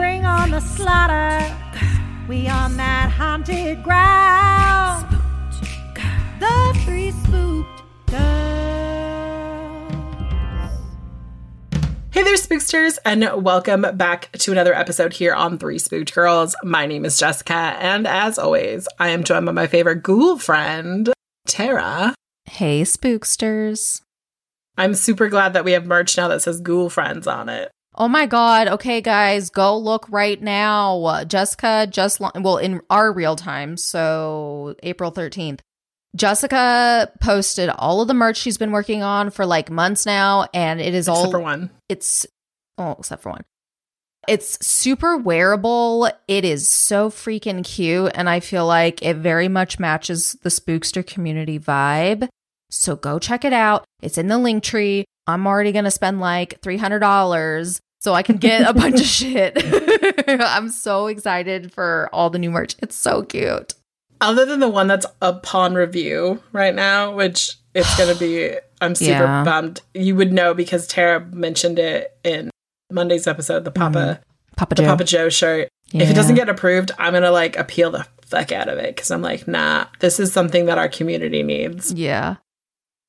Bring on the slaughter, we on that haunted ground. The three spooked girls. Hey there, spooksters, and welcome back to another episode here on Three Spooked Girls. My name is Jessica, and as always, I am joined by my favorite ghoul friend, Tara. Hey, spooksters. I'm super glad that we have merch now that says Ghoul Friends on it. Oh my god. Okay, guys, go look right now. Jessica just, la- well, in our real time, so April 13th. Jessica posted all of the merch she's been working on for like months now, and it is all Except for one. it's oh except for one it's super wearable it is so freaking cute and i feel like it very much matches the spookster community vibe so go check it out it's in the link tree i'm already gonna spend like $300 so i can get a bunch of shit i'm so excited for all the new merch it's so cute Other than the one that's upon review right now, which it's going to be, I'm super Yeah. bummed. You would know because Tara mentioned it in Monday's episode, the Papa, mm-hmm. papa the joe Papa Joe shirt. If it doesn't get approved, I'm going to like appeal the fuck out of it because I'm like, nah, this is something that our community needs. yeah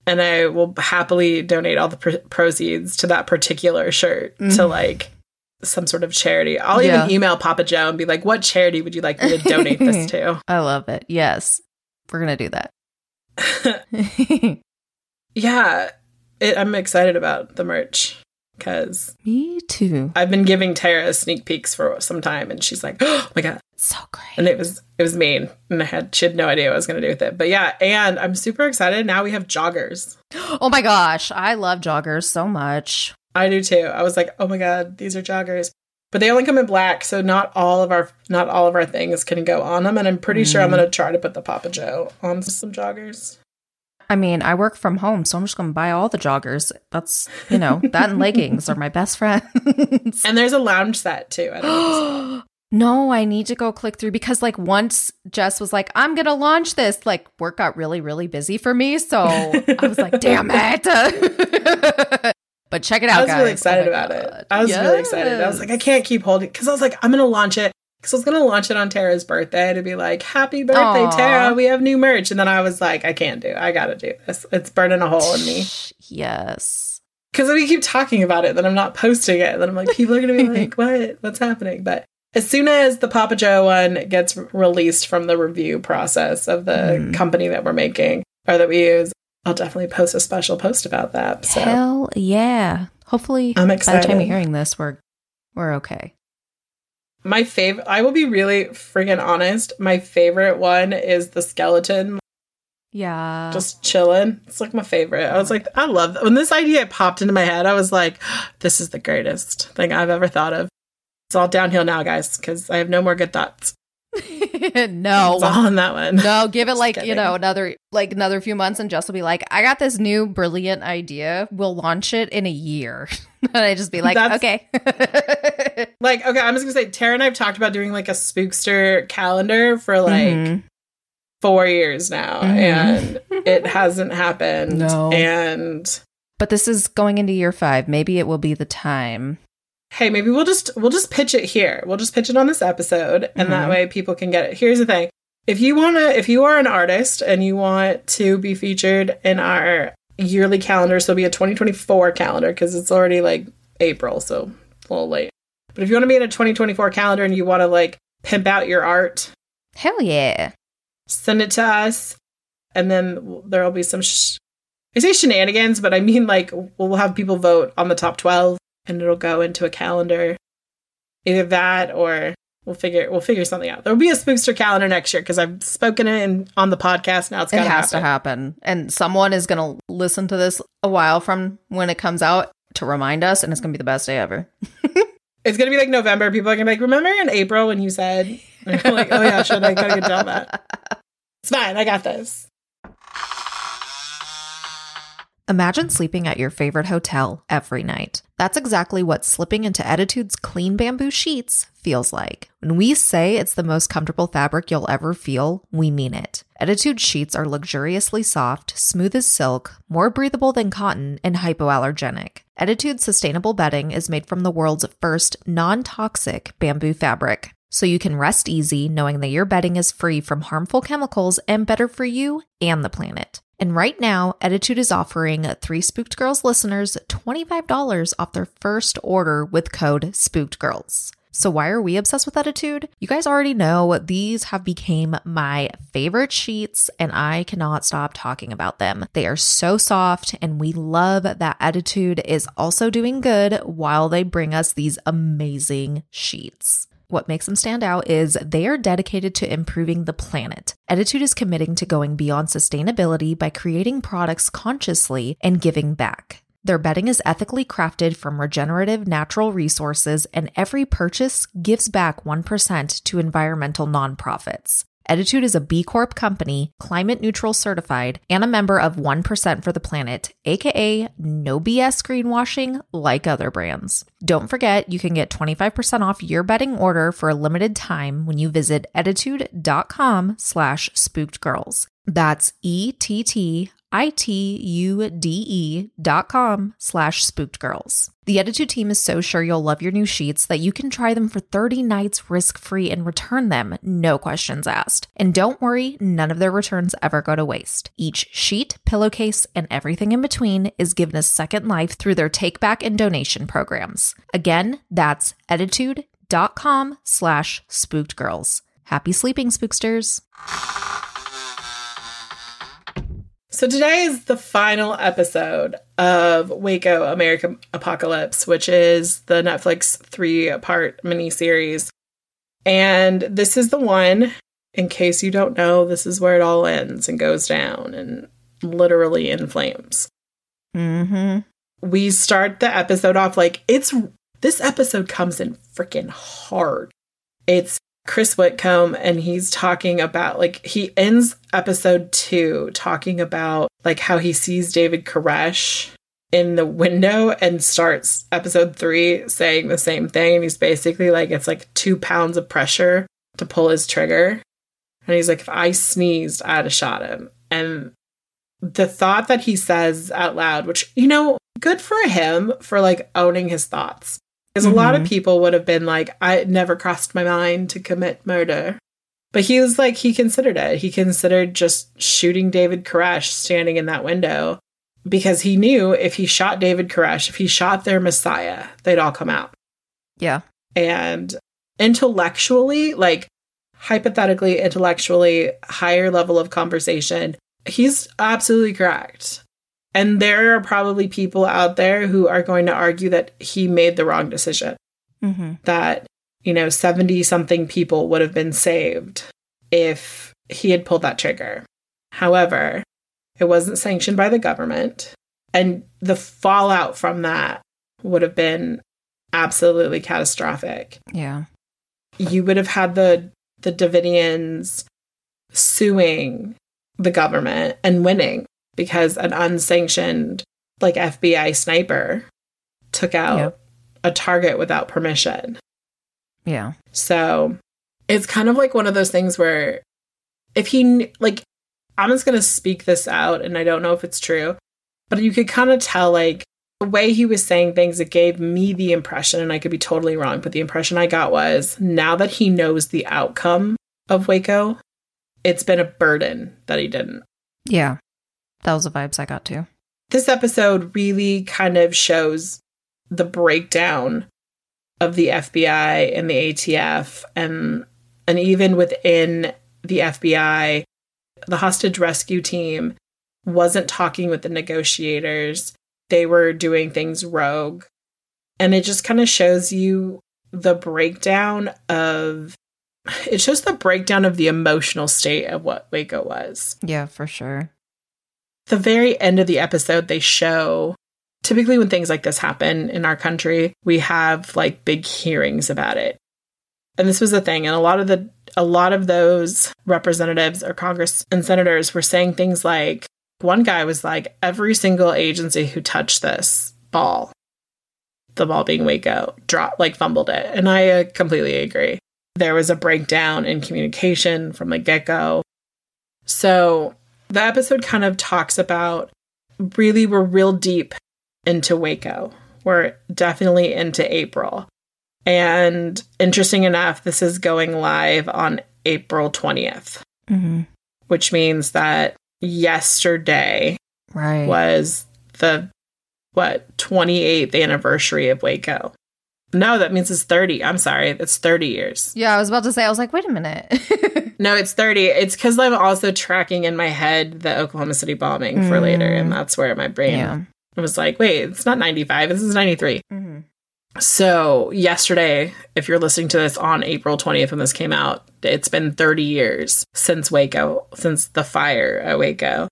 and I will happily donate all the pr- proceeds to that particular shirt to like some sort of charity. I'll Mm-hmm. Yeah. even email Papa Joe and be like, "What charity would you like me to donate this to?" i love it yes we're gonna do that yeah, it, I'm excited about the merch because me too I've been giving Tara sneak peeks for some time, and she's like, "Oh my god!" so great And it was it was mean, and I had she had no idea what I was going to do with it. But yeah, and I'm super excited. Now we have joggers. Oh my gosh, I love joggers so much. I do too. I was like, oh my god, these are joggers. But they only come in black, so not all of our not all of our things can go on them. And I'm pretty sure I'm Mm. gonna try to put the Papa Joe on some joggers. I mean, I work from home, so I'm just going to buy all the joggers. That's, you know, that and leggings are my best friends. And there's a lounge set too. I don't know. no, I need to go click through because, like, once Jess was like, I'm going to launch this, like, work got really, really busy for me. So I was like, damn it. but check it out, I was guys. really Oh excited my about it. I was really excited. I was like, I can't keep holding because I was like, I'm gonna launch it because I was gonna launch it on Tara's birthday to be like, Happy birthday, Aw. Tara! We have new merch. And then I was like, I can't do. it. I gotta do this. It's burning a hole in me Yes. because we keep talking about it. Then I'm not posting it. Then I'm like, people are gonna be like, what? What's happening? But as soon as the Papa Joe one gets released from the review process of the Mm. company that we're making or that we use, I'll definitely post a special post about that. So Hell yeah. Hopefully, I'm by the excited. time you're hearing this, we're we're okay. My favorite, I will be really freaking honest. My favorite one is the skeleton Yeah. just chilling. It's like my favorite. I was like, I love when this idea popped into my head. I was like, this is the greatest thing I've ever thought of. It's all downhill now, guys, because I have no more good thoughts. No. It's all on that one. No, give it like, you know, another like another few months and Jess will be like, I got this new brilliant idea. We'll launch it in a year. and I just be like, That's- okay. Like, okay, I'm just gonna say, Tara and I've talked about doing like a spookster calendar for like Mhm. four years now, Mhm. and it hasn't happened. No. And But this is going into year five. Maybe it will be the time. Hey, maybe we'll just we'll just pitch it here. We'll just pitch it on this episode, and that Mhm. way people can get it. Here's the thing: if you want to, if you are an artist and you want to be featured in our yearly calendar, so it'll be a 2024 calendar because it's already like April, so a little late. But if you want to be in a 2024 calendar and you want to like pimp out your art, Hell yeah. send it to us. And then there will be some, sh- I say shenanigans, but I mean like we'll have people vote on the top 12 and it'll go into a calendar. Either that or we'll figure we'll figure something out. There'll be a spookster calendar next year because I've spoken it in, on the podcast. Now it's It got has to happen. And someone is going to listen to this a while from when it comes out to remind us, and it's going to be the best day ever. It's gonna be like November. People are gonna be like, "Remember in April when you said?" And you're like, "Oh yeah, should I gotta get done that." It's fine. I got this. Imagine sleeping at your favorite hotel every night. That's exactly what slipping into Ettitude's clean bamboo sheets feels like. When we say it's the most comfortable fabric you'll ever feel, we mean it. Ettitude sheets are luxuriously soft, smooth as silk, more breathable than cotton, and hypoallergenic. Ettitude's sustainable bedding is made from the world's first non toxic bamboo fabric. So you can rest easy knowing that your bedding is free from harmful chemicals and better for you and the planet. And right now, Ettitude is offering Three Spooked Girls listeners $25 off their first order with code Spooked Girls. So why are we obsessed with Ettitude? You guys already know these have become my favorite sheets and I cannot stop talking about them. They are so soft and we love that Ettitude is also doing good while they bring us these amazing sheets. What makes them stand out is they are dedicated to improving the planet. Ettitude is committing to going beyond sustainability by creating products consciously and giving back. Their bedding is ethically crafted from regenerative natural resources, and every purchase gives back 1% to environmental nonprofits. Ettitude is a B Corp company, climate neutral certified, and a member of 1% for the planet, aka no BS greenwashing like other brands. Don't forget, you can get 25% off your bedding order for a limited time when you visit ettitude.com slash spooked girls. That's E T T I T U D E dot com slash spooked girls. The Ettitude team is so sure you'll love your new sheets that you can try them for 30 nights risk free and return them, no questions asked. And don't worry, none of their returns ever go to waste. Each sheet, pillowcase, and everything in between is given a second life through their take back and donation programs. Again, that's ettitude.com slash spooked girls. Happy sleeping, spooksters. So today is the final episode of Waco American Apocalypse, which is the Netflix three-part miniseries. And this is the one, in case you don't know, this is where it all ends and goes down and literally in flames. Mm-hmm. We start the episode off like it's this episode comes in freaking hard. It's Chris Whitcomb and he's talking about like he ends episode 2 talking about like how he sees David Koresh in the window and starts episode 3 saying the same thing. And he's basically like it's like 2 pounds of pressure to pull his trigger. And he's like if I sneezed I'd have shot him. And the thought that he says out loud which you know good for him for like owning his thoughts because a lot of Mhm. people would have been like, I never crossed my mind to commit murder. But he was like, he considered it. He considered just shooting David Koresh standing in that window because he knew if he shot David Koresh, if he shot their Messiah, they'd all come out. Yeah. And intellectually, like hypothetically, intellectually, higher level of conversation, he's absolutely correct. And there are probably people out there who are going to argue that he made the wrong decision Mm-hmm. that, you know, 70 something people would have been saved if he had pulled that trigger. However, it wasn't sanctioned by the government. And the fallout from that would have been absolutely catastrophic. Yeah. You would have had the the Davidians suing the government and winning because an unsanctioned like FBI sniper took out Yep. a target without permission. Yeah. So it's kind of like one of those things where if he, like, I'm just going to speak this out and I don't know if it's true, but you could kind of tell, like, the way he was saying things, it gave me the impression, and I could be totally wrong, but the impression I got was now that he knows the outcome of Waco, it's been a burden that he didn't. Yeah. That was the vibes I got too. this episode really kind of shows the breakdown of the FBI and the ATF and and even within the FBI, the hostage rescue team wasn't talking with the negotiators. They were doing things rogue. And it just kind of shows you the breakdown of it shows the breakdown of the emotional state of what Waco was. Yeah, for sure. The very end of the episode, they show typically when things like this happen in our country, we have like big hearings about it. And this was the thing. And a lot of the a lot of those representatives or Congress and senators were saying things like one guy was like, every single agency who touched this ball, the ball being Waco, dropped like fumbled it. And I uh, completely agree. There was a breakdown in communication from the get go. So the episode kind of talks about really, we're real deep into Waco. We're definitely into April. And interesting enough, this is going live on April 20th, Mm-hmm. which means that yesterday Right. was the what 28th anniversary of Waco. No, that means it's 30. I'm sorry, it's 30 years. Yeah, I was about to say, I was like, wait a minute. No, it's 30. It's because I'm also tracking in my head the Oklahoma City bombing for later, and that's where my brain yeah. was like, wait, it's not 95, this is 93. Mm-hmm. So, yesterday, if you're listening to this on April 20th when this came out, it's been 30 years since Waco, since the fire at Waco.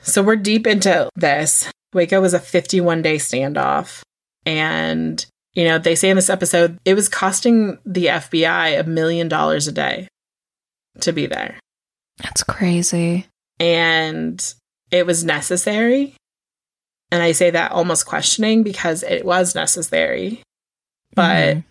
So, we're deep into this. Waco was a 51 day standoff. And, you know, they say in this episode, it was costing the FBI a million dollars a day to be there. That's crazy. And it was necessary. And I say that almost questioning because it was necessary. But Mhm.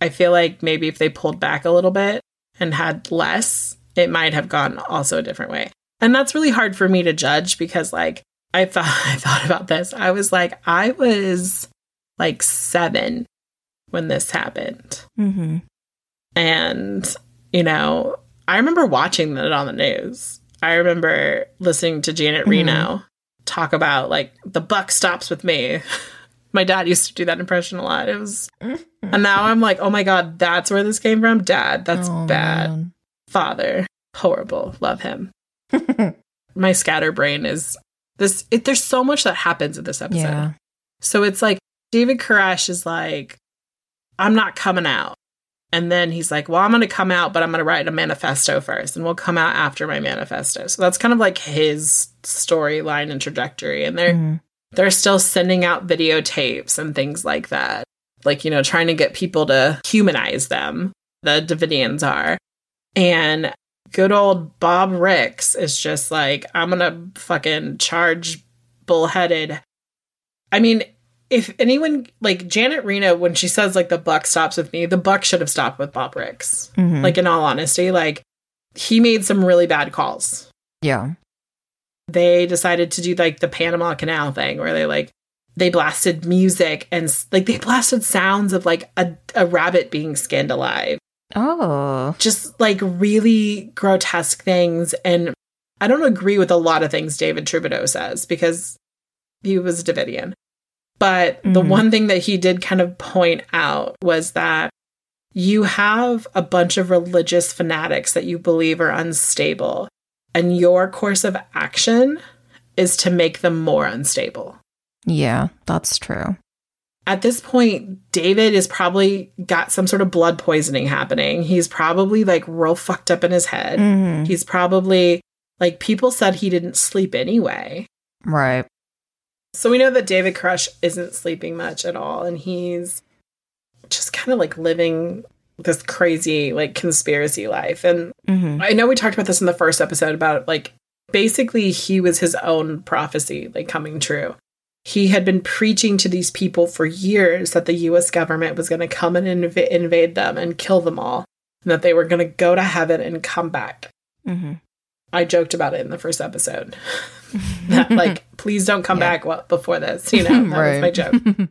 I feel like maybe if they pulled back a little bit and had less, it might have gone also a different way. And that's really hard for me to judge because like I thought I thought about this. I was like I was like 7 when this happened. Mhm. And you know, I remember watching that on the news. I remember listening to Janet Mhm. Reno talk about like the buck stops with me. My dad used to do that impression a lot. It was and now I'm like, oh my god, that's where this came from. Dad, that's Oh, bad. man. Father, horrible. Love him. My scatterbrain is this. It, there's so much that happens in this episode. yeah. So it's like David Koresh is like, I'm not coming out. And then he's like, Well, I'm going to come out, but I'm going to write a manifesto first, and we'll come out after my manifesto. So that's kind of like his storyline and trajectory. And they're Mhm. they're still sending out videotapes and things like that. Like, you know, trying to get people to humanize them. The Davidians are. And good old Bob Ricks is just like, I'm gonna fucking charge bullheaded. I mean, if anyone like Janet Reno, when she says like the buck stops with me, the buck should have stopped with Bob Ricks. Mhm. Like in all honesty, like he made some really bad calls yeah. they decided to do like the Panama Canal thing where they like they blasted music and like they blasted sounds of like a, a rabbit being skinned alive. Oh. Just like really grotesque things. And I don't agree with a lot of things David Thibodeau says because he was Davidian. But the Mhm. one thing that he did kind of point out was that you have a bunch of religious fanatics that you believe are unstable, and your course of action is to make them more unstable. Yeah, that's true. At this point, David is probably got some sort of blood poisoning happening. He's probably like real fucked up in his head. Mhm. He's probably like people said he didn't sleep anyway. Right. So we know that David Koresh isn't sleeping much at all, and he's just kind of like living this crazy like conspiracy life. And Mhm. I know we talked about this in the first episode about like basically he was his own prophecy like coming true. He had been preaching to these people for years that the US government was going to come and inv- invade them and kill them all, and that they were going to go to heaven and come back. Mhm. I joked about it in the first episode. that, like, please don't come Yeah. back well, before this. You know, that was my joke.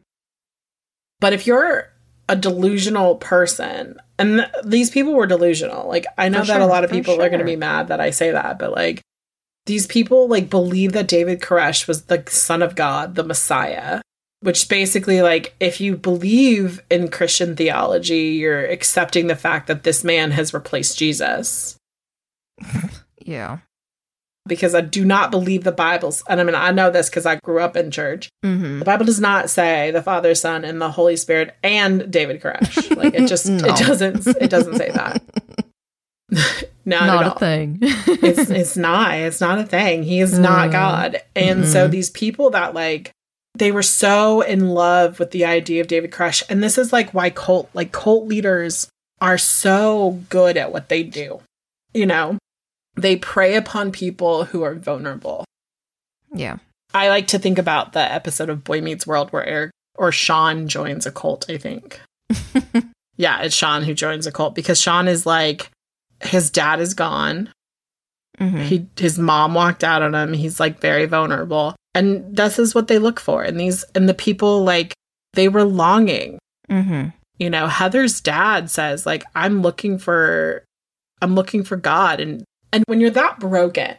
But if you're a delusional person, and th- these people were delusional, like I know For that a lot of people are going to be mad that I say that, but like these people like believe that David Koresh was the son of God, the Messiah, which basically like if you believe in Christian theology, you're accepting the fact that this man has replaced Jesus. Yeah. Because I do not believe the Bible's and I mean I know this because I grew up in church. Mm-hmm. The Bible does not say the Father, Son, and the Holy Spirit and David Koresh. Like it just No. it doesn't it doesn't say that. not, Not a all. thing. it's it's not it's not a thing he is not Mm. god and so Mhm. these people that like they were so in love with the idea of david koresh and this is like why cult like cult leaders are so good at what they do you know they prey upon people who are vulnerable. Yeah. i like to think about the episode of boy meets world where eric or shawn joins a cult i think. Yeah it's shawn who joins a cult because shawn is like his dad is gone. Mhm. he his mom walked out on him. He's like very vulnerable. And this is what they look for. And these and the people like they were longing. Mhm. you know heather's dad says like i'm looking for i'm looking for god. And and when you're that broken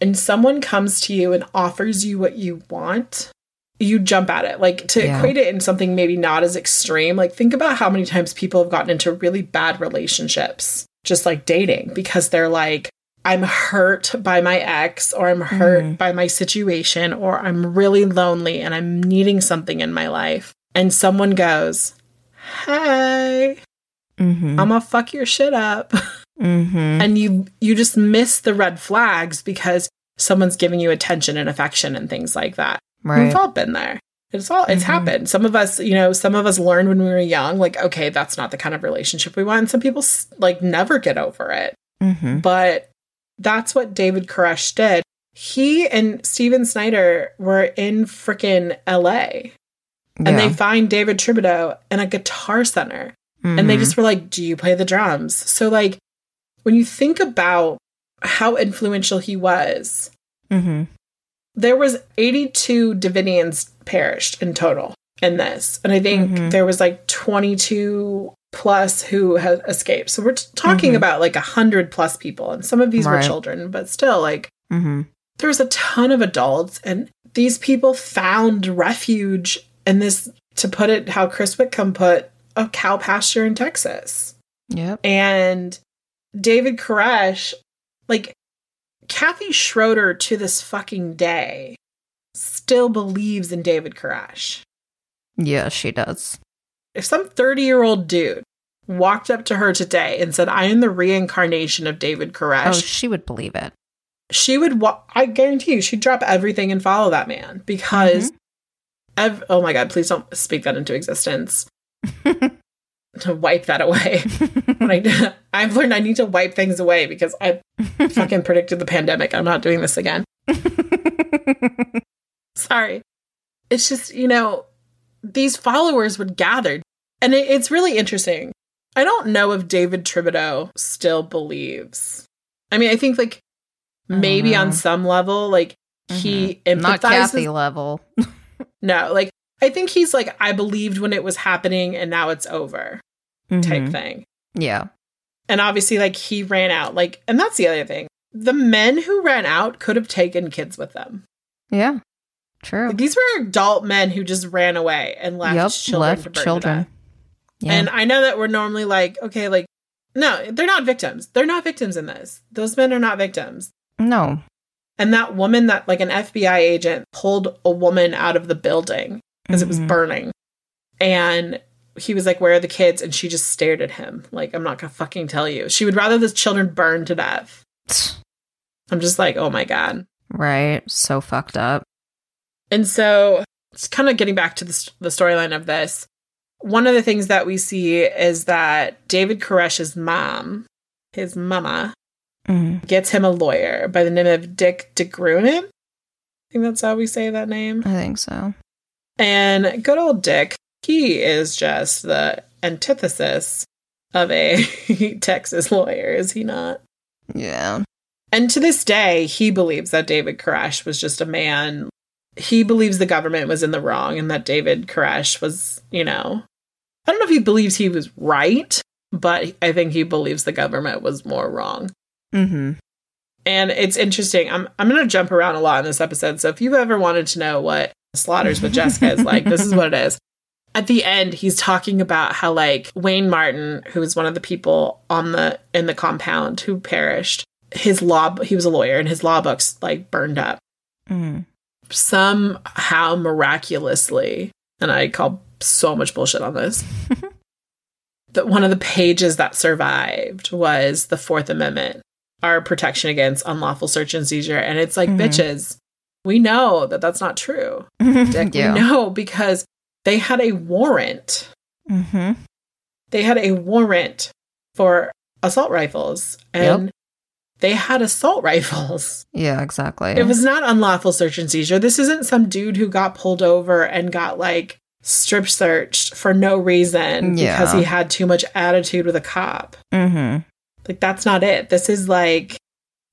and someone comes to you and offers you what you want you jump at it like to Yeah. equate it in something maybe not as extreme like think about how many times people have gotten into really bad relationships just like dating because they're like i'm hurt by my ex or i'm hurt Mhm. by my situation or i'm really lonely and i'm needing something in my life and someone goes hey Mhm. i'm gonna fuck your shit up Mhm. and you you just miss the red flags because someone's giving you attention and affection and things like that Right. we've all been there it's all it's Mhm. happened some of us you know some of us learned when we were young like okay that's not the kind of relationship we want and some people like never get over it Mhm. but that's what david koresh did he and steven schneider were in freaking la and they find david thibodeau in a guitar center and they Mhm. just were like, Do you play the drums? So, like, when you think about how influential he was, Mhm. there was 82 Davidians perished in total in this. And I think Mhm. there was like 22 plus who had escaped. So we're t- talking Mhm. about like 100 plus people. And some of these were children, but still, like, Mhm. there was a ton of adults. And these people found refuge in this, to put it how Chris Whitcomb put, a cow pasture in Texas. Yep. And David Koresh, like Kathy Schroeder to this fucking day, still believes in David Koresh. Yeah, she does. If some 30 year old dude walked up to her today and said, I am the reincarnation of David Oh, she would believe it. she would, wa- I guarantee you, she'd drop everything and follow that man because, mm-hmm. ev- oh my God, please don't speak that into existence. to wipe that away. I, I've learned I need to wipe things away because I fucking predicted the pandemic. I'm not doing this again. Sorry. It's just, you know, these followers would gather. And it, it's really interesting. I don't know if David Thibodeau still believes. I mean, I think like maybe on some level, like he empathizes. Not Kathy level. No, like I think he's like, I believed when it was happening and now it's over type Mhm. thing. Yeah. And obviously, like he ran out. Like, and that's the other thing. The men who ran out could have taken kids with them. Yeah. True. Like, these were adult men who just ran away and left Yep. children Left children. Yeah. And I know that we're normally like, okay, like, no, they're not victims. They're not victims in this. Those men are not victims. no. And that woman that, like, an FBI agent pulled a woman out of the building because it was Mhm. burning. And he was like, Where are the kids? And she just stared at him. Like, I'm not to fucking tell you. She would rather the children burn to death. I'm just like, Oh my God. Right. So fucked up. And so, it's kind of getting back to the, the storyline of this. One of the things that we see is that David Koresh's mom, his mama, Mhm. gets him a lawyer by the name of Dick DeGrunen. I think that's how we say that name. I think so. And good old Dick, he is just the antithesis of a Texas lawyer, is he not? Yeah. And to this day, he believes that David Koresh was just a man. He believes the government was in the wrong and that David Koresh was, you know, I don't know if he believes he was right, but I think he believes the government was more wrong. Mm-hmm. And it's interesting. I'm I'm going to jump around a lot in this episode. So if you've ever wanted to know what slaughters, with Jessica is like, this is what it is. At the end, he's talking about how like Wayne Martin, who was one of the people on the in the compound who perished, his law he was a lawyer and his law books like burned up. Mm. Somehow miraculously, and I call so much bullshit on this. that one of the pages that survived was the Fourth Amendment, our protection against unlawful search and seizure. And it's like, Mhm. bitches, we know that that's not true. Dick, yeah. We know because they had a warrant. hmm They had a warrant for assault rifles, and they had assault rifles. Yeah, exactly. It was not unlawful search and seizure. This isn't some dude who got pulled over and got like strip searched for no reason Yeah. because he had too much attitude with a cop. hmm Like that's not it. This is like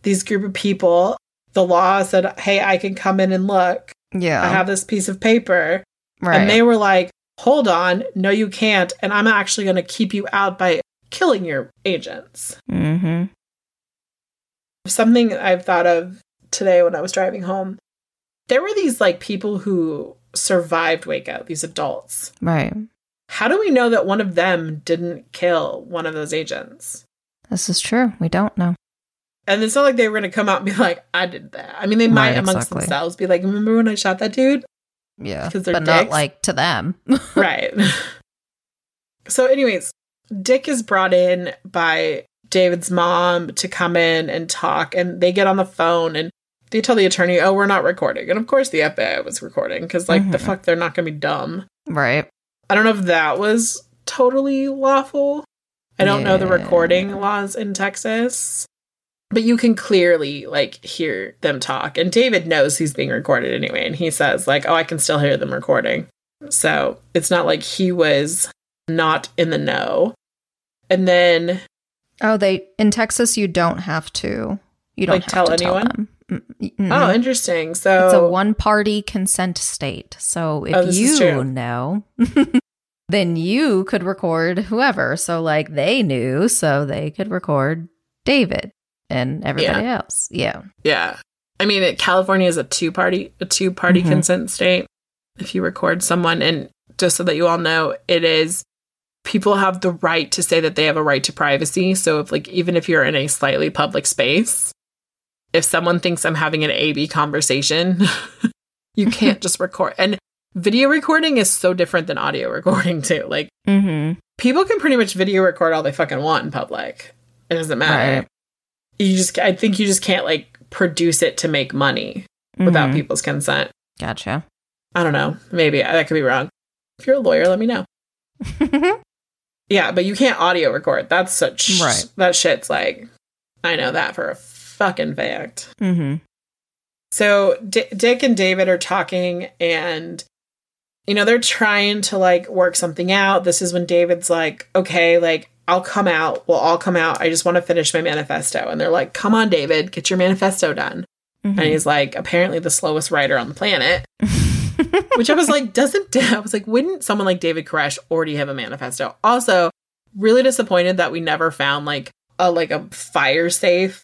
these group of people. The law said, "Hey, I can come in and look. Yeah. I have this piece of paper." right. And they were like, "Hold on, no you can't, and I'm actually going to keep you out by killing your agents." hmm something I've thought of today when I was driving home. There were these like people who survived Waco, these adults. Right. How do we know that one of them didn't kill one of those agents? This is true. We don't know. And it's not like they were going to come out and be like, I did that. I mean, they might Right, amongst exactly. themselves be like, remember when I shot that dude? Yeah. Because they're but not like to them. right. so, anyways, Dick is brought in by David's mom to come in and talk, and they get on the phone and they tell the attorney, "Oh, we're not recording." And of course, the FBI was recording because, like, the Mhm. fuck, they're not going to be dumb. right. I don't know if that was totally lawful. I don't know the recording laws in Texas. But you can clearly like hear them talk. And David knows he's being recorded anyway. And he says, like, oh, I can still hear them recording. So it's not like he was not in the know. And then Oh, they in Texas you don't have to. You don't Like, have tell to anyone? tell them. Mm, mm, oh, interesting. So it's a one party consent state. So if Oh, you know, then you could record whoever. So like they knew, so they could record David and everybody else. Yeah. Yeah. I mean, it, California is a two party a two party Mhm. consent state. If you record someone, and just so that you all know, it is people have the right to say that they have a right to privacy. So if like even if you're in a slightly public space, if someone thinks I'm having an AB conversation, you can't just record. And video recording is so different than audio recording too. Like Mm-hmm. people can pretty much video record all they fucking want in public. It doesn't matter. Right. You just, I think you just can't like produce it to make money without Mhm. people's consent. Gotcha. I don't know. Maybe that could be wrong. If you're a lawyer, let me know. Yeah, but you can't audio record. That's such Right. That shit's like, I know that for a fucking fact. mm-hmm. So D- Dick and David are talking, and you know they're trying to like work something out. This is when David's like, "Okay, like I'll come out. We'll all come out. I just want to finish my manifesto." And they're like, "Come on, David, get your manifesto done." Mm-hmm. And he's like, apparently the slowest writer on the planet. Which I was like, doesn't I was like, wouldn't someone like David Koresh already have a manifesto? Also, really disappointed that we never found like a like a fire safe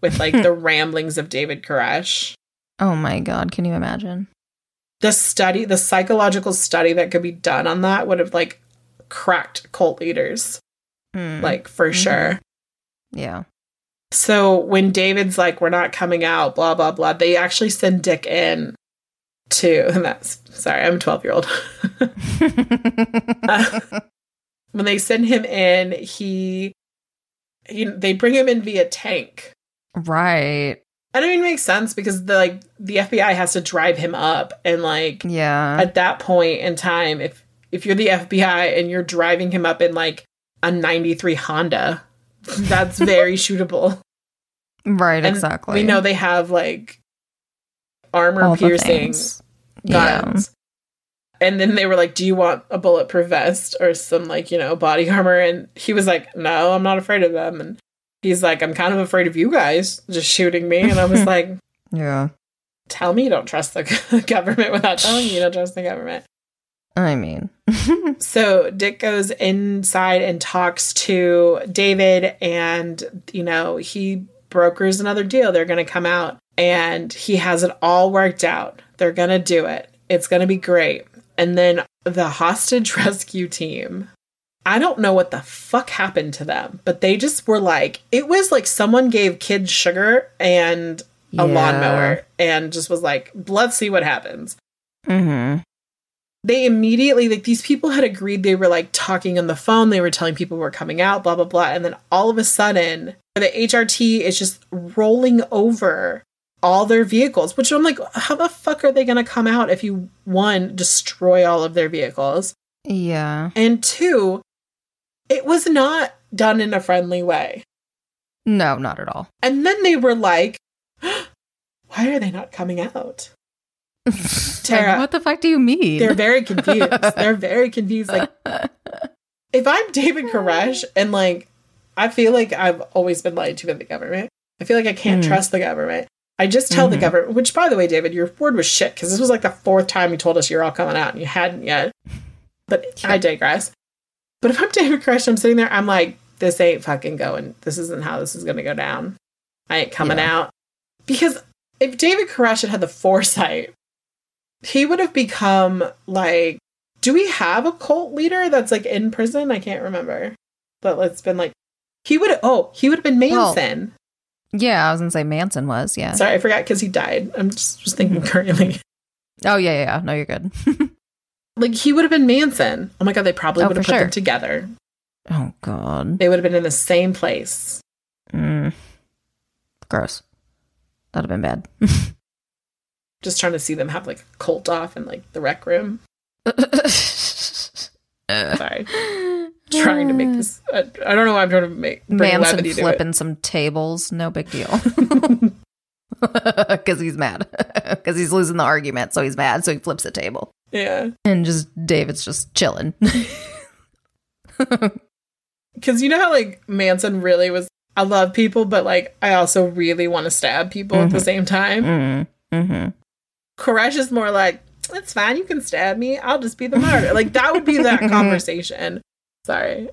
with like the ramblings of David Koresh. oh my god, can you imagine? The study, the psychological study that could be done on that would have like cracked cult leaders, Mm. like for Mhm. sure. yeah. So when David's like, we're not coming out, blah, blah, blah, they actually send Dick in to, and that's, sorry, I'm a 12 year old. when they send him in, he, he, they bring him in via tank. right. And I mean, it makes sense because the, like, the FBI has to drive him up. And like, Yeah. at that point in time, if, if you're the FBI and you're driving him up in like a 93 Honda, that's very shootable. right, And exactly. We know they have like armor All piercing things. Yeah. guns. And then they were like, Do you want a bulletproof vest or some like, you know, body armor? And he was like, No, I'm not afraid of them. And he's like, I'm kind of afraid of you guys just shooting me. And I was like, Yeah. Tell me you don't trust the government without telling me you don't trust the government. I mean. So Dick goes inside and talks to David, and you know, he brokers another deal. They're going to come out, and he has it all worked out. They're going to do it. It's going to be great. And then the hostage rescue team, I don't know what the fuck happened to them, but they just were like, it was like someone gave kids sugar and a Yeah. lawnmower and just was like, let's see what happens. Mm-hmm. They immediately, like, these people had agreed they were like talking on the phone. They were telling people were coming out, blah, blah, blah. And then all of a sudden, the HRT is just rolling over all their vehicles, which I'm like, how the fuck are they going to come out if you, one, destroy all of their vehicles? Yeah. And two, it was not done in a friendly way. No, not at all. And then they were like, why are they not coming out? Tara, Like, what the fuck do you mean? They're very confused. They're very confused. Like, if I'm David Koresh and like, I feel like I've always been lied to by the government. I feel like I can't Mm. trust the government. I just tell the Mhm. government, which by the way, David, your word was shit because this was like the fourth time you told us you're all coming out and you hadn't yet. But I digress. But if I'm David Koresh, I'm sitting there, I'm like, this ain't fucking going. This isn't how this is going to go down. I ain't coming Yeah. out. Because if David Koresh had had the foresight, he would have become like, do we have a cult leader that's like in prison? I can't remember. But it's been like, he would have, oh, he would have been Well, Manson. yeah, I was gonna say Manson was. Yeah. Sorry, I forgot because he died. I'm just, just thinking Mm-hmm. currently. Oh yeah, yeah. yeah. No, you're good. Like, he would have been Manson. Oh my God, they probably Oh, would have put sure. them together. oh god. They would have been in the same place. Mm. Gross. That'd have been bad. Just trying to see them have like a cult off in like the rec room. Sorry. Trying to make this. I, I don't know why I'm trying to make bring Manson levity to it. flipping some tables. No big deal. Because he's mad. Because he's losing the argument, so he's mad. So he flips the table, Yeah. and just David's just chilling. Because you know how like Manson really was. I love people, but like I also really want to stab people at the same time. mm hmm Koresh is more like, it's fine, you can stab me. I'll just be the martyr. like that would be that conversation. Sorry.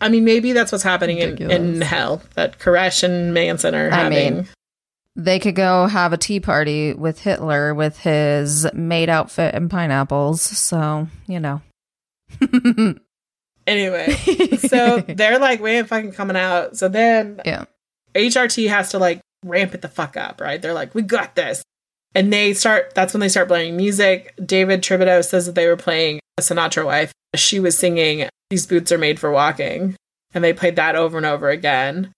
I mean, maybe that's what's happening in, in hell that Koresh and Manson are I having. mean, They could go have a tea party with Hitler with his maid outfit and pineapples. So you know. anyway, so they're like, we ain't fucking coming out. So then yeah. HRT has to like ramp it the fuck up, right? They're like, we got this. And they start, that's when they start playing music. David Thibodeau says that they were playing a Sinatra wife. She was singing, These Boots Are Made for Walking. And they played that over and over again.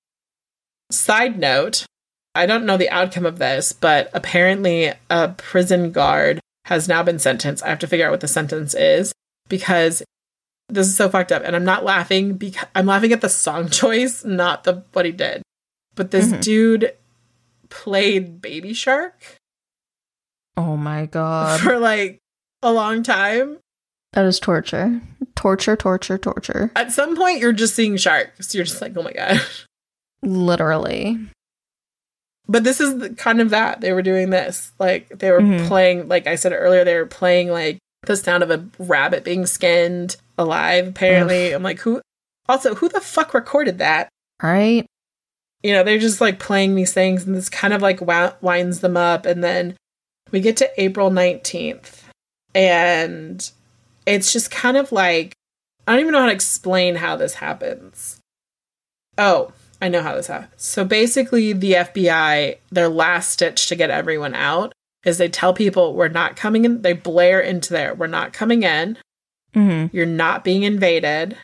Side note, I don't know the outcome of this, but apparently a prison guard has now been sentenced. I have to figure out what the sentence is because this is so fucked up. And I'm not laughing because I'm laughing at the song choice, not the what he did. But this Mhm. dude played Baby Shark Oh my god. for like a long time. That is torture. Torture, torture, torture. At some point, you're just seeing sharks. You're just like, oh my god. Literally. But this is the, kind of that. They were doing this. Like, they were Mhm. playing, like I said earlier, they were playing like the sound of a rabbit being skinned alive, apparently. I'm like, who? Also, who the fuck recorded that? Right? you know, they're just like playing these things and this kind of like wa- winds them up. And then we get to April 19th and it's just kind of like, I don't even know how to explain how this happens. Oh, I know how this happens. So basically, the FBI, their last stitch to get everyone out is they tell people, we're not coming in. They blare into there, we're not coming in. Mm-hmm. You're not being invaded,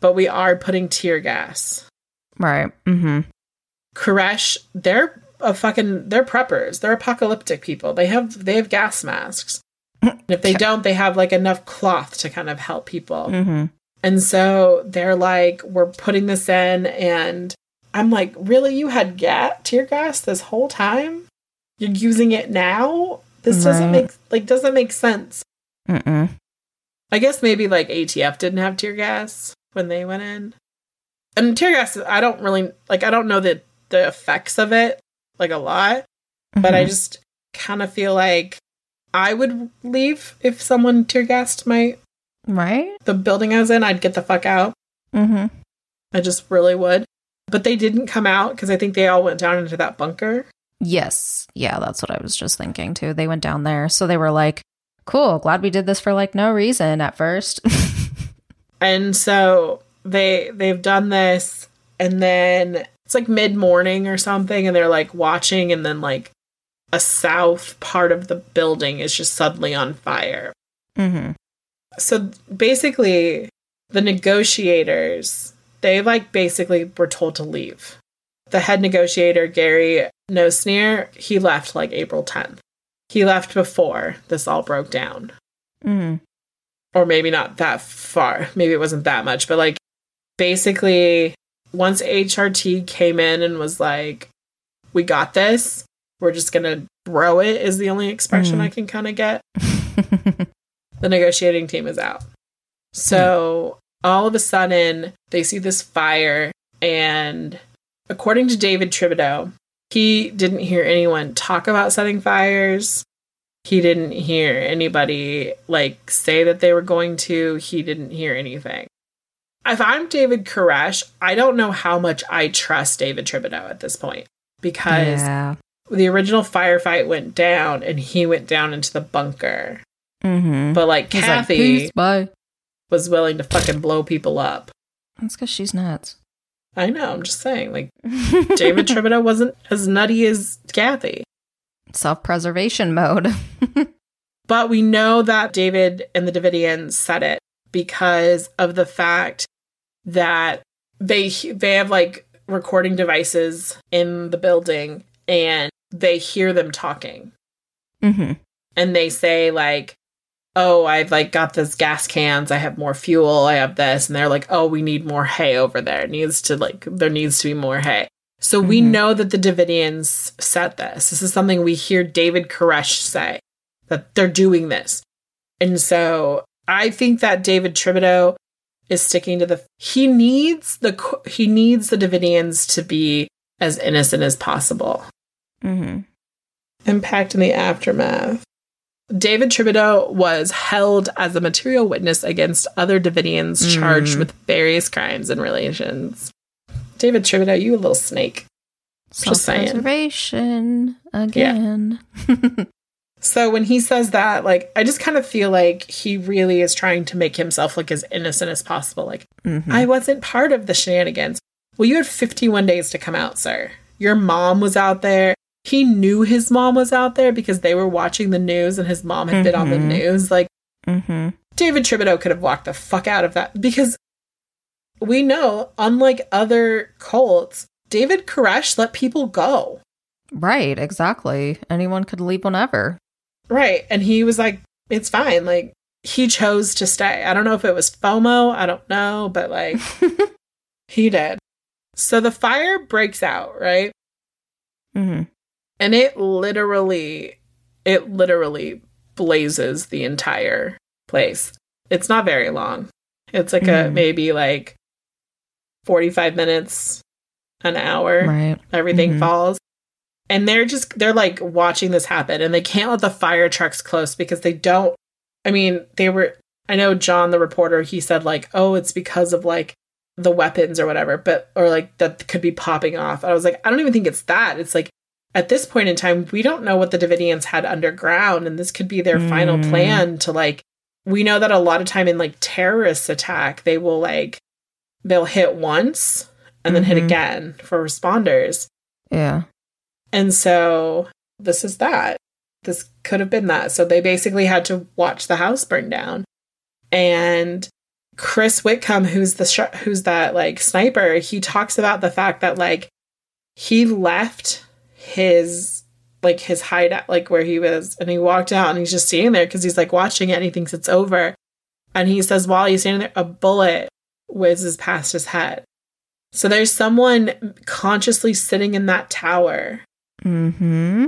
but we are putting tear gas. Right. Mm-hmm. Koresh, they're a fucking they're preppers. They're apocalyptic people. They have they have gas masks. And if they don't, they have like enough cloth to kind of help people. Mm-hmm. And so they're like, we're putting this in, and I'm like, really? You had gas tear gas this whole time? You're using it now? This doesn't make like doesn't make sense. Mm-mm. I guess maybe like ATF didn't have tear gas when they went in. And tear gas, I don't really like. I don't know the the effects of it like a lot, but I Mhm. just kind of feel like I would leave if someone tear gassed my right. the building I was in. I'd get the fuck out. Mm-hmm. I just really would. But they didn't come out because I think they all went down into that bunker. Yes. Yeah, that's what I was just thinking too. They went down there. So they were like, cool. Glad we did this for like no reason at first. And so they they've done this and then it's like mid-morning or something and they're like watching and then like a south part of the building is just suddenly on fire. mm-hmm. So basically the negotiators they like basically were told to leave. The head negotiator Gary Noesner, he left like April 10th. He left before this all broke down. Mm-hmm. or maybe not that far. Maybe it wasn't that much, but like basically, once HRT came in and was like, "We got this. We're just gonna throw it," is the only expression Mhm. I can kind of get. The negotiating team is out. So all of a sudden, they see this fire, and according to David Thibodeau, he didn't hear anyone talk about setting fires. He didn't hear anybody like say that they were going to. He didn't hear anything. If I'm David Koresh, I don't know how much I trust David Thibodeau at this point because yeah. the original firefight went down and he went down into the bunker. Mm-hmm. But like He's Kathy "Peace, bye. was willing to fucking blow people up. That's because she's nuts. I know, I'm just saying. Like David Thibodeau wasn't as nutty as Kathy. Self preservation mode. But we know that David and the Davidians said it because of the fact that they they have like recording devices in the building and they hear them talking. Mm-hmm. and they say like oh i've like got this gas cans. I have more fuel. I have this. And they're like oh we need more hay over there. It needs to like there needs to be more hay. So we Mhm. know that the davidians said this. This is something we hear david koresh say that they're doing this. And so i think that david Thibodeau is sticking to the he needs the he needs the davidians to be as innocent as possible Mm-hmm. impact in the aftermath. David Thibodeau was held as a material witness against other Davidians charged Mm. with various crimes and relations. David Thibodeau, you a little snake. Self Just saying. So when he says that, like, I just kind of feel like he really is trying to make himself look as innocent as possible. Like, Mhm. I wasn't part of the shenanigans. Well, you had 51 days to come out, sir. Your mom was out there. He knew his mom was out there because they were watching the news and his mom had been on the Mhm. news. Like, Mm-hmm. David Thibodeau could have walked the fuck out of that because we know, unlike other cults, David Koresh let people go. Right, exactly. Anyone could leave whenever. Right. And he was like, it's fine. Like, he chose to stay. I don't know if it was FOMO. I don't know. But like, he did. So the fire breaks out, right? mm-hmm. And it literally, it literally blazes the entire place. It's not very long. It's like a Mhm. maybe like 45 minutes, an hour. Right. Everything Mhm. falls. And they're just, they're like watching this happen and they can't let the fire trucks close because they don't. I mean, they were, I know John, the reporter, he said like, oh, it's because of like the weapons or whatever, but, or like that could be popping off. I was like, I don't even think it's that. It's like, at this point in time, we don't know what the Davidians had underground, and this could be their final Mm. plan to like. We know that a lot of time in like terrorist attack, they will like they'll hit once and then hit Mhm. again for responders, Yeah. And so this is that. This could have been that. So they basically had to watch the house burn down, and Chris Whitcomb, who's the sh- who's that like sniper, he talks about the fact that like he left his like his hideout, like where he was, and he walked out and he's just standing there because he's like watching it and he thinks it's over. And he says, while he's standing there, a bullet whizzes past his head. So there's someone consciously sitting in that tower, Mm-hmm.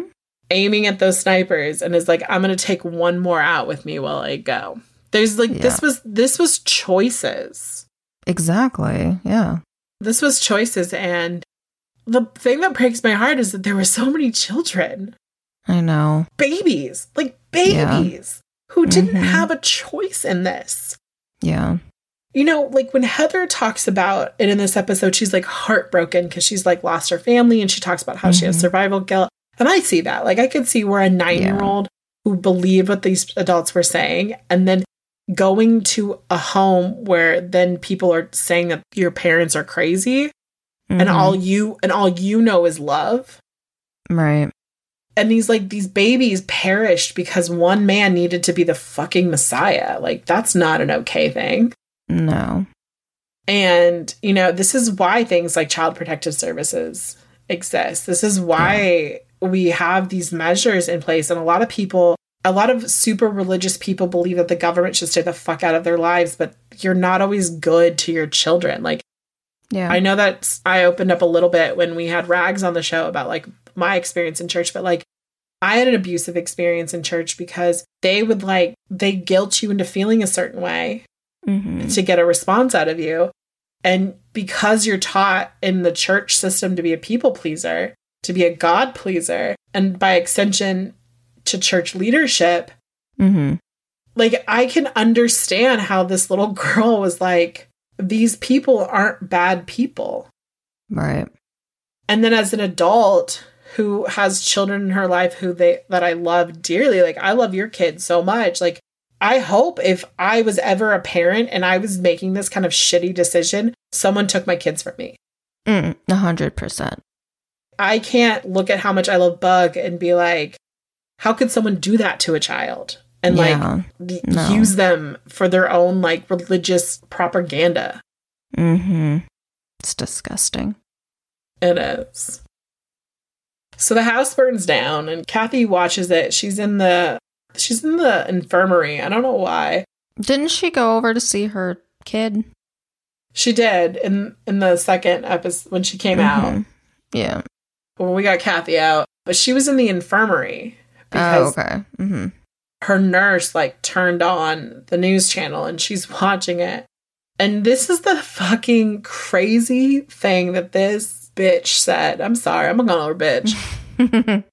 aiming at those snipers, and is like, I'm gonna take one more out with me while I go. There's like this was this was choices. Exactly. Yeah. This was choices, and the thing that breaks my heart is that there were so many children. I know. babies, like babies, who didn't Mhm. have a choice in this. Yeah. You know, like when Heather talks about it in this episode, she's like heartbroken because she's like lost her family and she talks about how she has Mhm. survival guilt. And I see that. Like I could see where a nine year old who believed what these adults were saying and then going to a home where then people are saying that your parents are crazy and Mhm. all you and all you know is love right. and these like these babies perished because one man needed to be the fucking messiah like that's not an okay thing No. and you know this is why things like child protective services exist this is why we have these measures in place and a lot of people a lot of super religious people believe that the government should stay the fuck out of their lives but you're not always good to your children like Yeah. I know that I opened up a little bit when we had Rags on the show about like my experience in church, but like I had an abusive experience in church because they would like they guilt you into feeling a certain way Mhm. to get a response out of you. And because you're taught in the church system to be a people pleaser, to be a God pleaser, and by extension to church leadership, Mhm. like I can understand how this little girl was like, these people aren't bad people. Right. and then as an adult who has children in her life who they that I love dearly like I love your kids so much like I hope if I was ever a parent and I was making this kind of shitty decision someone took my kids from me Mm, A hundred percent. I can't look at how much I love Bug and be like how could someone do that to a child and Yeah. like no. use them for their own like religious propaganda Mm-hmm. It's disgusting. It is. So the house burns down and Kathy watches it. She's in the she's in the infirmary. I don't know why. Didn't she go over to see her kid? She did in in the second episode when she came out. Mhm. Yeah. When we got Kathy out. But she was in the infirmary Oh, because okay. Mm-hmm. her nurse like turned on the news channel and she's watching it. And this is the fucking crazy thing that this bitch said. I'm sorry, I'm gonna call her bitch.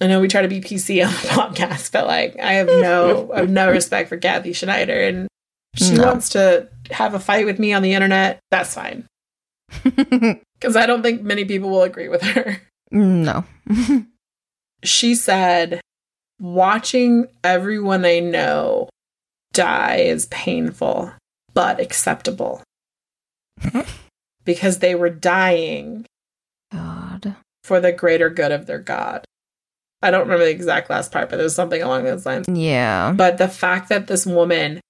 I know we try to be PC on the podcast, but like I have no I have no respect for Kathy Schneider and she No. wants to have a fight with me on the internet, that's fine. Because I don't think many people will agree with her. no. She said, watching everyone I know die is painful, but acceptable. because they were dying God. for the greater good of their God. I don't remember the exact last part, but it was something along those lines. Yeah. But the fact that this woman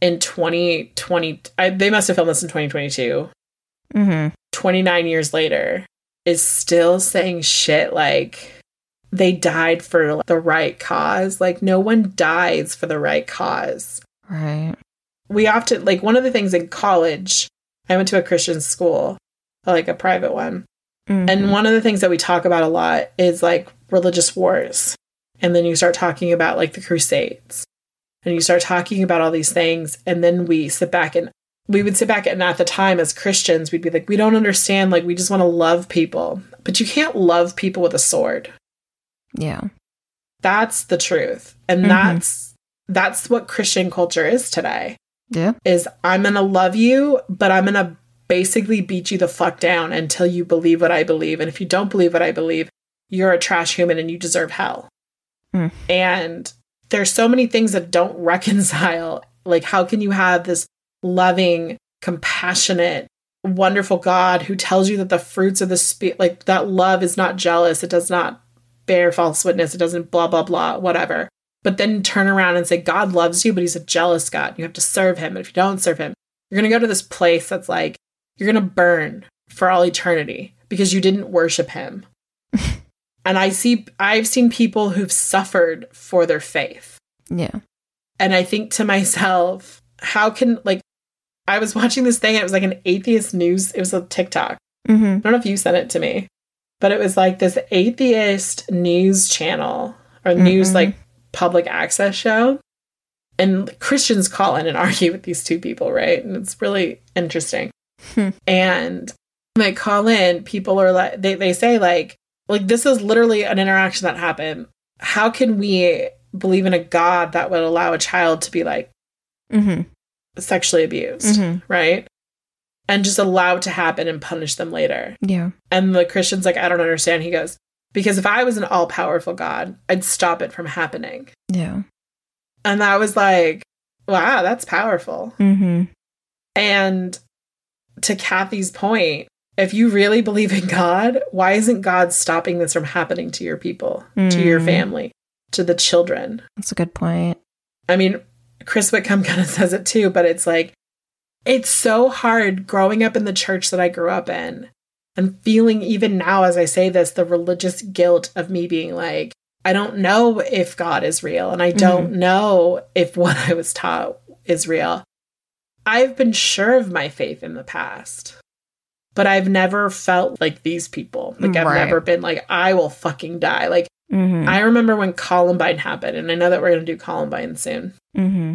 in 2020, I, they must have filmed this in 2022, Mm-hmm. 29 years later, is still saying shit like they died for the right cause. Like, no one dies for the right cause. Right. We often, like, one of the things in college, I went to a Christian school, like a private one. Mhm. And one of the things that we talk about a lot is like religious wars. And then you start talking about like the Crusades. And you start talking about all these things. And then we sit back and we would sit back and at the time as Christians, we'd be like, we don't understand. Like, we just want to love people. But you can't love people with a sword. yeah. That's the truth. And Mhm. that's that's what Christian culture is today. Yeah. Is I'm gonna love you, but I'm gonna basically beat you the fuck down until you believe what I believe. And if you don't believe what I believe, you're a trash human and you deserve hell. Mm. And there's so many things that don't reconcile. Like, how can you have this loving, compassionate, wonderful God who tells you that the fruits of the spirit, like that love is not jealous, it does not bear false witness, it doesn't blah, blah, blah, whatever. But then turn around and say, God loves you, but he's a jealous God. You have to serve him. And if you don't serve him, you're going to go to this place that's like, you're going to burn for all eternity because you didn't worship him. and I see, I've seen people who've suffered for their faith. Yeah. And I think to myself, how can, like, I was watching this thing it was like an atheist news, it was a TikTok. Mm-hmm. I don't know if you sent it to me, but it was like this atheist news channel or news Mhm. like public access show. And Christians call in and argue with these two people, right? And it's really interesting. Hmm. And they call in, people are like, they, they say, like, like this is literally an interaction that happened. How can we believe in a God that would allow a child to be like Mm-hmm. sexually abused, Mm-hmm. right? And just allow it to happen and punish them later. Yeah. And the Christian's like, I don't understand. He goes, Because if I was an all powerful God, I'd stop it from happening. Yeah. And that was like, wow, that's powerful. Mm-hmm. And to Kathy's point, if you really believe in God, why isn't God stopping this from happening to your people, to your Mm. family, to the children? That's a good point. I mean, Chris Whitcomb kind of says it too, but it's like, it's so hard growing up in the church that I grew up in and feeling, even now as I say this, the religious guilt of me being like, I don't know if God is real and I don't know if what I was taught is real. I've been sure of my faith in the past, but I've never felt like these people. Like, I've Right. never been like, I will fucking die. Like, Mm-hmm. I remember when Columbine happened, and I know that we're going to do Columbine soon. mm-hmm.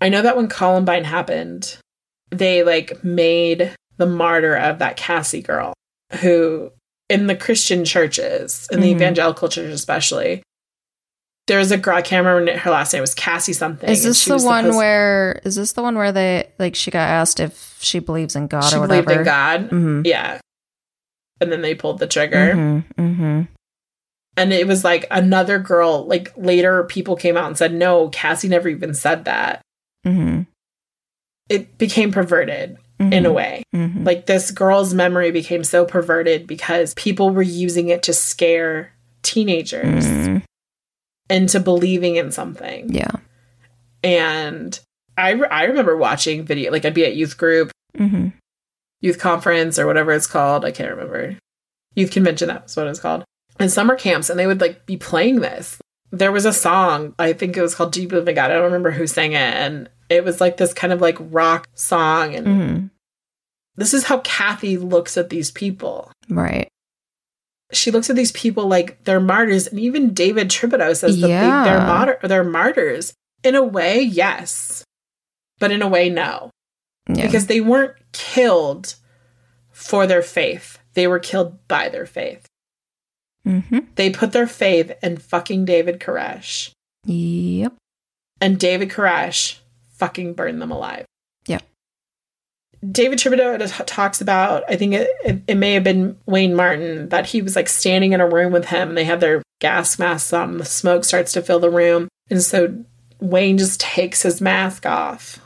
I know that when Columbine happened, they like made the martyr of that Cassie girl who in the Christian churches, in the Mhm. evangelical church especially, there's a girl, I can't remember her last name, was Cassie something. Is this the one supposed- where is this the one where they like she got asked if she believes in God she or believed whatever? in God? Mm-hmm. Yeah. And then they pulled the trigger. Mm-hmm. Mm-hmm. And it was like another girl, like later people came out and said, no, Cassie never even said that. Mm-hmm. It became perverted in a way. Mm-hmm. Like this girl's memory became so perverted because people were using it to scare teenagers. Into believing in something. Yeah. And I, re- I remember watching video, like I'd be at youth group, Mm-hmm. youth conference, or whatever it's called. I can't remember. Youth convention, that's what it's called. And summer camps, and they would like be playing this. There was a song, I think it was called Deep Believe God? I don't remember who sang it. And it was like this kind of like rock song. And Mm-hmm. this is how Kathy looks at these people. Right. She looks at these people like they're martyrs, and even David Thibodeau says that Yeah. they, they're martyr, they're martyrs. In a way, yes, but in a way, no, Yeah. because they weren't killed for their faith; they were killed by their faith. mm-hmm. They put their faith in fucking David Koresh, Yep. and David Koresh fucking burned them alive. David Thibodeau talks about, I think it, it, it may have been Wayne Martin, that he was like standing in a room with him and they had their gas masks on. The smoke starts to fill the room. And so Wayne just takes his mask off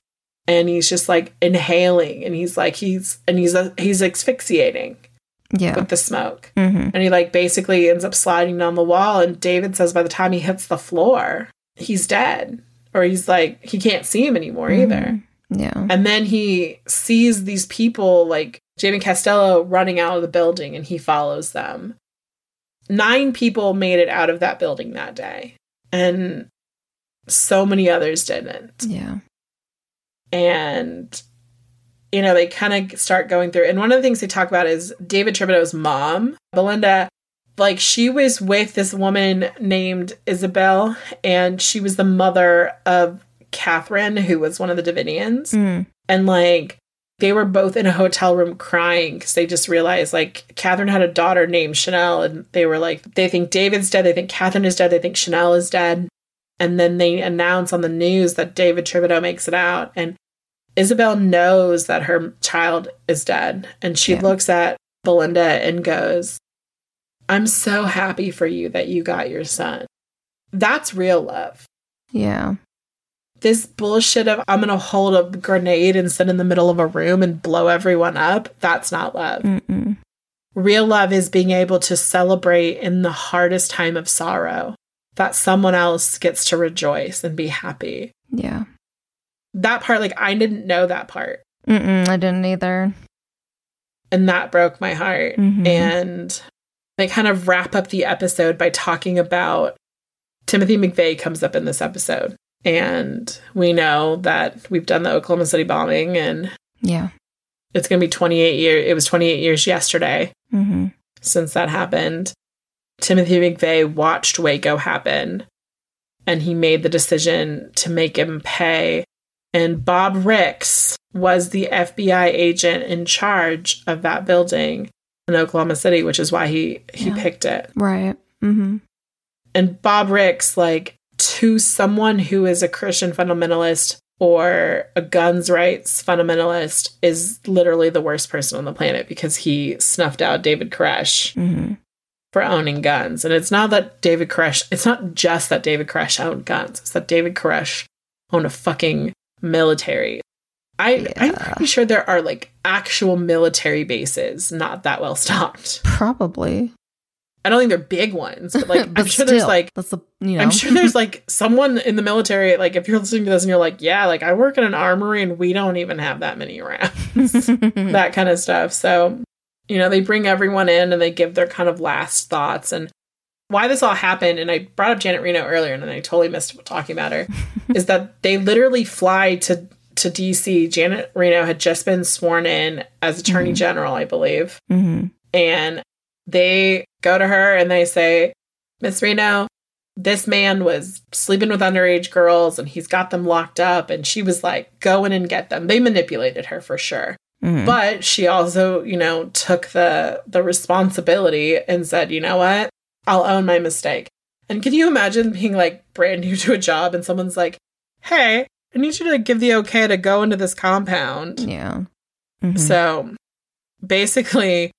and he's just like inhaling and he's like, he's, and he's, uh, he's asphyxiating Yeah. with the smoke. Mm-hmm. And he like basically ends up sliding down the wall. And David says by the time he hits the floor, he's dead. Or he's like, he can't see him anymore either. Yeah. And then he sees these people like Jamie Castillo running out of the building and he follows them. Nine people made it out of that building that day. And so many others didn't. Yeah. And, you know, they kind of start going through. And one of the things they talk about is David Thibodeau's mom, Belinda. Like, she was with this woman named Isabel, and she was the mother of Catherine, who was one of the Davidians. Mm. And, like, they were both in a hotel room crying because they just realized, like, Catherine had a daughter named Chanel, and they were like, they think David's dead, they think Catherine is dead, they think Chanel is dead. And then they announce on the news that David Thibodeau makes it out. And Isabel knows that her child is dead. And she Yeah. looks at Belinda and goes, I'm so happy for you that you got your son. That's real love. Yeah. This bullshit of I'm going to hold a grenade and sit in the middle of a room and blow everyone up, that's not love. Mm-mm. Real love is being able to celebrate in the hardest time of sorrow that someone else gets to rejoice and be happy. Yeah. That part, like, I didn't know that part. Mm-mm. I didn't either. And that broke my heart. Mhm. And they kind of wrap up the episode by talking about Timothy McVeigh comes up in this episode. And we know that we've done the Oklahoma City bombing and Yeah. it's going to be 28 years. It was 28 years yesterday Mm-hmm. since that happened. Timothy McVeigh watched Waco happen and he made the decision to make him pay. And Bob Ricks was the FBI agent in charge of that building in Oklahoma City, which is why he, he Yeah. picked it. Right. Mm-hmm. And Bob Ricks, like to someone who is a Christian fundamentalist or a guns rights fundamentalist, is literally the worst person on the planet because he snuffed out David Koresh Mm-hmm. for owning guns. And it's not that David Koresh, it's not just that David Koresh owned guns, it's that David Koresh owned a fucking military. I, I'm pretty sure there are like actual military bases not that well stocked. Probably. I don't think they're big ones, but like but I'm sure still, there's like that's the you know. I'm sure there's like someone in the military, like if you're listening to this and you're like, yeah, like I work in an armory and we don't even have that many rounds, that kind of stuff. So, you know, they bring everyone in and they give their kind of last thoughts and why this all happened. And I brought up Janet Reno earlier and then I totally missed talking about her is that they literally fly to, to DC. Janet Reno had just been sworn in as attorney general, I believe Mhm. and they go to her and they say, Miss Reno, this man was sleeping with underage girls and he's got them locked up. And she was like, go in and get them. They manipulated her for sure. Mhm. But she also, you know, took the the responsibility and said, you know what? I'll own my mistake. And can you imagine being like brand new to a job and someone's like, hey, I need you to give the okay to go into this compound. yeah. Mhm. So basically,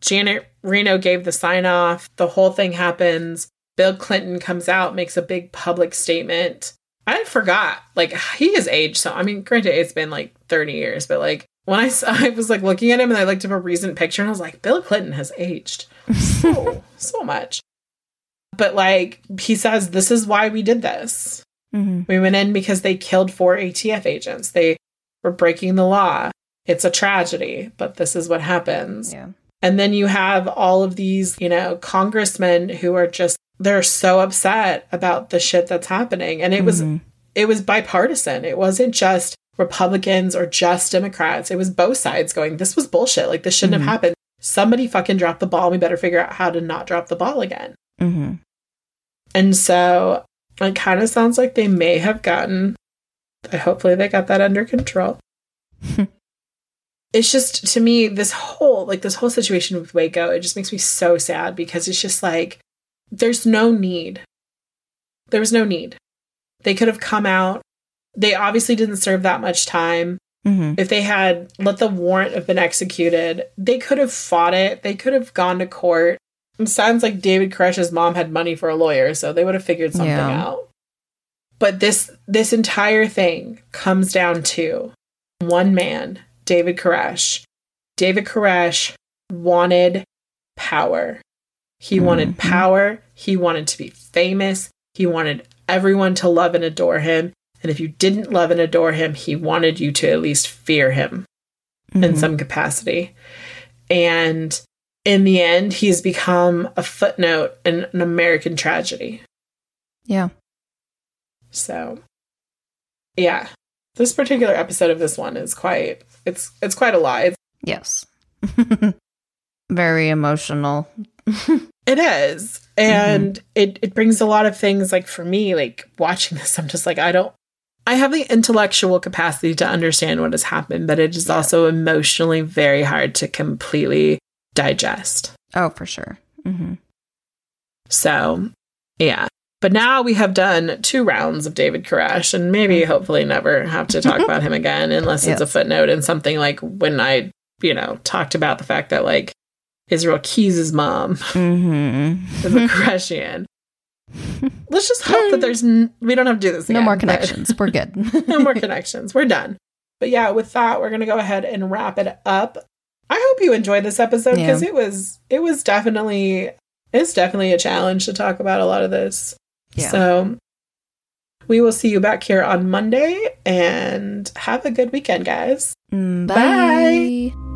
Janet Reno gave the sign off. The whole thing happens. Bill Clinton comes out, makes a big public statement. I forgot, like, he has aged. So, I mean, granted, it's been like 30 years, but like, when I, saw, I was like looking at him and I looked up a recent picture and I was like, Bill Clinton has aged so, so much. But like, he says, this is why we did this. Mhm. We went in because they killed four ATF agents. They were breaking the law. It's a tragedy, but this is what happens. Yeah. And then you have all of these, you know, congressmen who are just they're so upset about the shit that's happening. And it was Mhm. it was bipartisan. It wasn't just Republicans or just Democrats. It was both sides going, this was bullshit. Like this shouldn't Mhm. have happened. Somebody fucking dropped the ball. We better figure out how to not drop the ball again. Mhm. And so it kind of sounds like they may have gotten, hopefully, they got that under control. it's just, to me, this whole, like, this whole situation with Waco, it just makes me so sad because it's just like, there's no need. There was no need. They could have come out. They obviously didn't serve that much time. Mhm. If they had let the warrant have been executed, they could have fought it. They could have gone to court. It sounds like David Koresh's mom had money for a lawyer, so they would have figured something Yeah. out. But this this entire thing comes down to one man, David Koresh. David Koresh wanted power. He wanted Mhm. power. He wanted to be famous. He wanted everyone to love and adore him. And if you didn't love and adore him, he wanted you to at least fear him in Mhm. some capacity. And in the end, he's become a footnote in an American tragedy. Yeah. So, yeah, this particular episode of this one is quite it's it's quite a lot. It's, Yes. Very emotional. it is, and it it brings a lot of things. Like for me, like watching this, I'm just like I don't. I have the intellectual capacity to understand what has happened, but it is Yeah. also emotionally very hard to completely digest. Oh, for sure. Mm-hmm. So, yeah. But now we have done two rounds of David Koresh and maybe hopefully never have to talk about him again unless it's a footnote in something like when I, you know, talked about the fact that like Israel Keys' mom hmm is a Koreshian. Let's just hope that there's n- we don't have to do this no again, more but- connections. We're good. no more connections. We're done. But yeah, with that, we're gonna go ahead and wrap it up. I hope you enjoyed this episode Yeah. because it was it was definitely it's definitely a challenge to talk about a lot of this. Yeah. So we will see you back here on Monday and have a good weekend, guys. Mm, Bye. Bye.